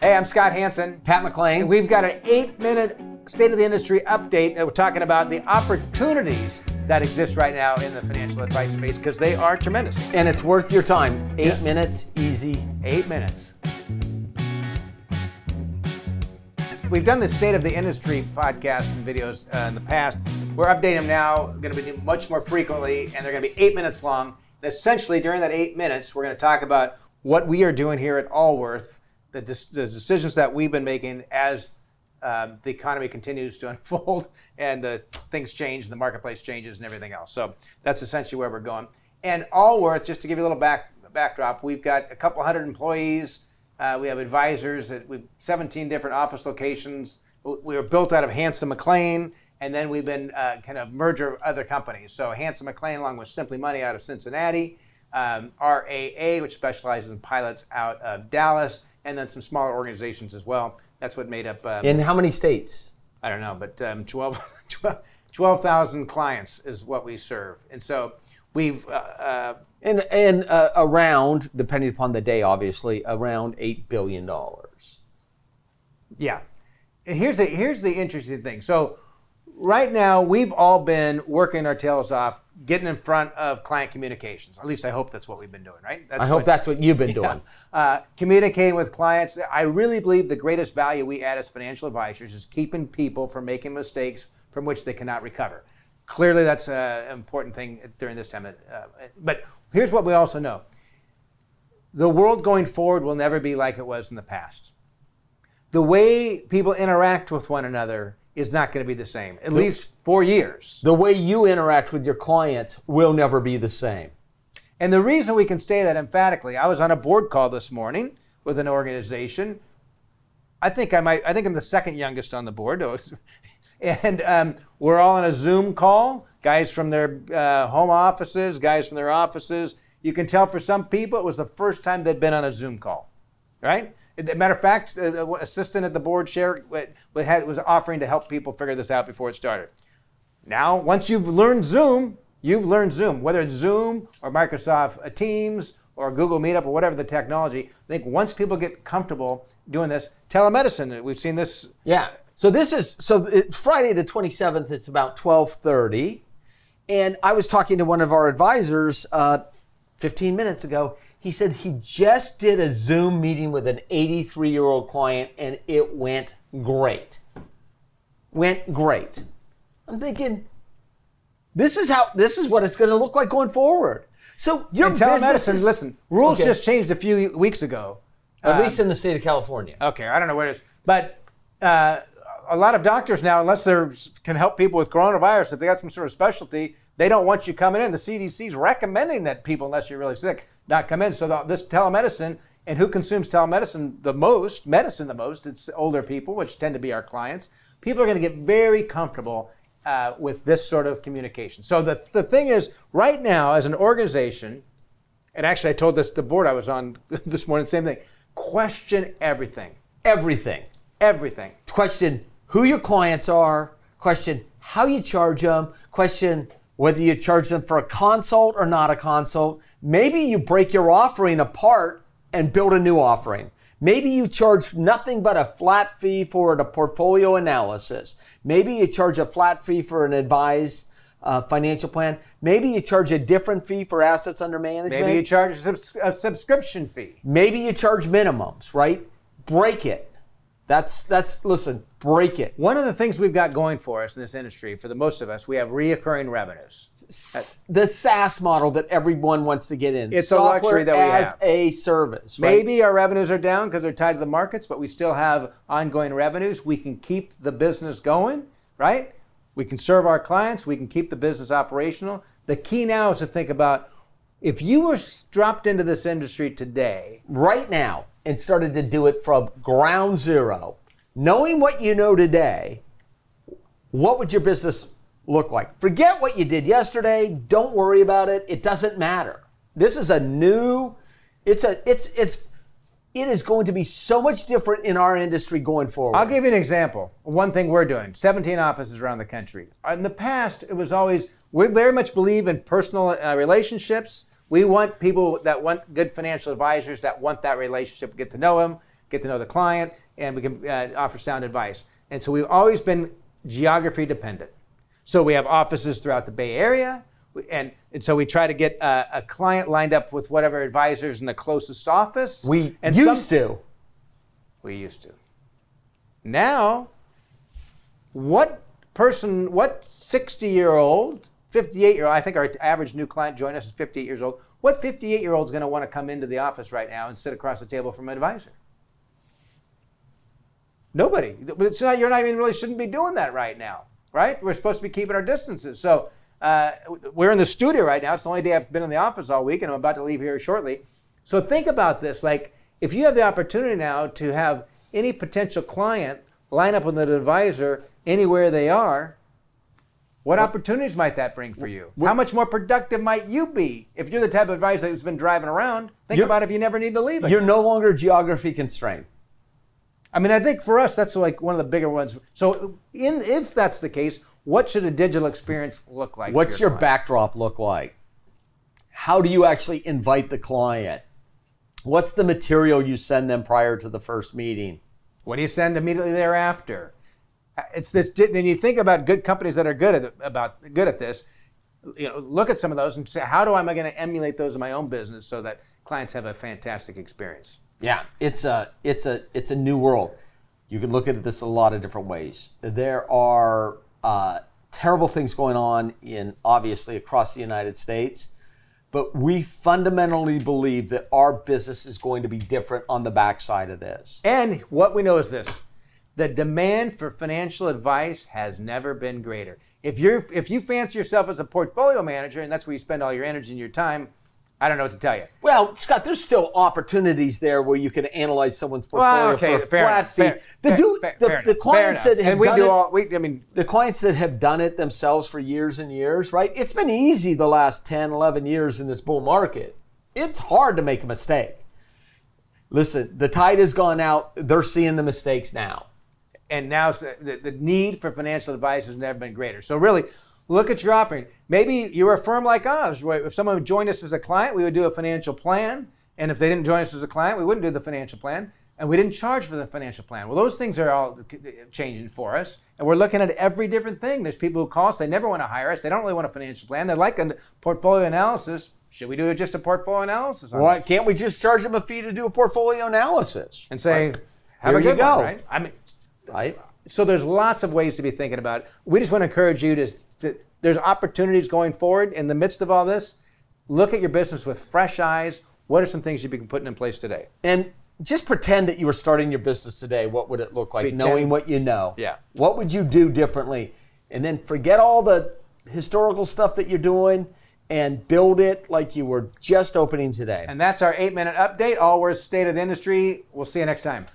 Hey, I'm Scott Hanson. Pat McClain. We've got an eight minute state of the industry update. And we're talking about the opportunities that exist right now in the financial advice space because they are tremendous. And it's worth your time. Eight Yeah. minutes, easy. Eight minutes. We've done the state of the industry podcast and videos uh, in the past. We're updating them now, going to be much more frequently, and they're going to be eight minutes long. And essentially, during that eight minutes, we're going to talk about what we are doing here at Allworth, the, the decisions that we've been making as um, the economy continues to unfold and uh, things change, and the marketplace changes, and everything else. So that's essentially where we're going. And Allworth, just to give you a little back backdrop, we've got a couple hundred employees. Uh, we have advisors at we've 17 different office locations. We were built out of Hanson McClain, and then we've been uh, kind of merger of other companies. So Hanson McClain, along with Simply Money, out of Cincinnati, um, RAA, which specializes in pilots, out of Dallas, and then some smaller organizations as well. That's what made up. Um, In how many states? I don't know, but um, 12 12,000 clients is what we serve. And so we've, uh, uh, And and uh, around, depending upon the day, obviously, around eight billion dollars. yeah. And here's the, here's the interesting thing. So right now, we've all been working our tails off, getting in front of client communications. At least I hope that's what we've been doing, right? That's I hope what- that's what you've been doing. uh, communicating with clients. I really believe the greatest value we add as financial advisors is keeping people from making mistakes from which they cannot recover. Clearly, that's uh, an important thing during this time. Uh, but here's what we also know the world going forward will never be like it was in the past. The way people interact with one another is not going to be the same, at least for years. The way you interact with your clients will never be the same. And the reason we can say that emphatically, I was on a board call this morning with an organization. I think I might. I think I'm the second youngest on the board, and um, we're all on a Zoom call. Guys from their uh, home offices, guys from their offices. You can tell for some people it was the first time they'd been on a Zoom call, right? Matter of fact, uh, the assistant at the board chair had, was offering to help people figure this out before it started. Now, once you've learned Zoom, you've learned Zoom, whether it's Zoom or Microsoft Teams or Google Meetup or whatever the technology. I think once people get comfortable doing this, telemedicine, we've seen this. Yeah. So this is so Friday the 27th. It's about 12:30, and I was talking to one of our advisors uh, 15 minutes ago. He said he just did a Zoom meeting with an 83 year old client, and it went great. Went great. I'm thinking, this is how this is what it's going to look like going forward. So your And telemedicine, business is- listen, rules Okay. just changed a few weeks ago. at Um, least in the state of California. Okay, I don't know where it is, but uh, a lot of doctors now, unless they can help people with coronavirus, if they got some sort of specialty, they don't want you coming in. The CDC is recommending that people, unless you're really sick, not come in. So the, this telemedicine, and who consumes telemedicine the most, medicine the most, it's older people, which tend to be our clients. People are going to get very comfortable uh, with this sort of communication. So the, the thing is, right now, as an organization, and actually I told this the board I was on this morning, same thing. Question everything. Everything. Everything. question who your clients are, question how you charge them, question whether you charge them for a consult or not a consult. Maybe you break your offering apart and build a new offering. Maybe you charge nothing but a flat fee for a portfolio analysis. Maybe you charge a flat fee for an advised uh, financial plan. Maybe you charge a different fee for assets under management. Maybe you charge a, subs- a subscription fee. Maybe you charge minimums, right? Break it. That's that's listen, break it. One of the things we've got going for us in this industry, for the most of us, we have reoccurring revenues. the SaaS model that everyone wants to get in. It's a luxury that we as have. a service. right? Maybe our revenues are down because they're tied to the markets, but we still have ongoing revenues. We can keep the business going, right? We can serve our clients. We can keep the business operational. The key now is to think about if you were dropped into this industry today, right now and started to do it from ground zero, knowing what you know today, what would your business look like? Forget what you did yesterday. Don't worry about it. It doesn't matter. This is a new. It's a. It's it's. It is going to be so much different in our industry going forward. I'll give you an example. One thing we're doing 17 offices around the country. In the past, it was always, we very much believe in personal uh, relationships. We want people that want good financial advisors that want that relationship, get to know them. get to know the client, and we can uh, offer sound advice. And so we've always been geography dependent. So we have offices throughout the Bay Area, and, and so we try to get uh, a client lined up with whatever advisors in the closest office. We and used some- to. we used to. Now, what person, what 60 year old, 58 year old, I think our average new client join us is 58 years old. What 58 year old is going to want to come into the office right now and sit across the table from an advisor? Nobody. It's not, you're not even really shouldn't be doing that right now, right? We're supposed to be keeping our distances. So uh, we're in the studio right now. It's the only day I've been in the office all week, and I'm about to leave here shortly. So think about this. Like, if you have the opportunity now to have any potential client line up with an advisor anywhere they are, what opportunities might that bring for you? How much more productive might you be if you're the type of advisor who's been driving around? Think about if you never need to leave it. You're no longer geography constrained. I mean, I think for us, that's like one of the bigger ones. So, in if that's the case, what should a digital experience look like? What's your client? backdrop look like? How do you actually invite the client? What's the material you send them prior to the first meeting? What do you send immediately thereafter? It's this. Then you think about good companies that are good at about good at this. You know, look at some of those and say, how do I, am I going to emulate those in my own business so that clients have a fantastic experience? Yeah, it's a it's a it's a new world. You can look at this a lot of different ways. There are uh, terrible things going on in obviously across the United States, but we fundamentally believe that our business is going to be different on the backside of this. And what we know is this: the demand for financial advice has never been greater. If you're if you fancy yourself as a portfolio manager and that's where you spend all your energy and your time, I don't know what to tell you. Well, Scott, there's still opportunities there where you can analyze someone's portfolio Well, okay, for a fair flat enough, fee. fair- the fair- dude, fair- the, the clients that have and we done do it, all we I mean the clients that have done it themselves for years and years, right? It's been easy the last 10, 11 years in this bull market. It's hard to make a mistake. Listen, the tide has gone out. They're seeing the mistakes now. And now uh, the, the need for financial advice has never been greater. So really, look at your offering. Maybe you're a firm like ours. Where if someone joined us as a client, we would do a financial plan, and if they didn't join us as a client, we wouldn't do the financial plan, and we didn't charge for the financial plan. Well, those things are all changing for us, and we're looking at every different thing. There's people who call us; they never want to hire us. They don't really want a financial plan. They like a portfolio analysis. Should we do just a portfolio analysis? Why this? can't we just charge them a fee to do a portfolio analysis? And say, Right. have Here a good go. one, right? I mean, Right? so there's lots of ways to be thinking about it. We just want to encourage you to, to there's opportunities going forward in the midst of all this. Look at your business with fresh eyes. What are some things you've been putting in place today? And just pretend that you were starting your business today. What would it look like? Pretend. Knowing what you know. Yeah. What would you do differently? And then forget all the historical stuff that you're doing and build it like you were just opening today. And that's our eight minute update. Allworth state of the industry. We'll see you next time.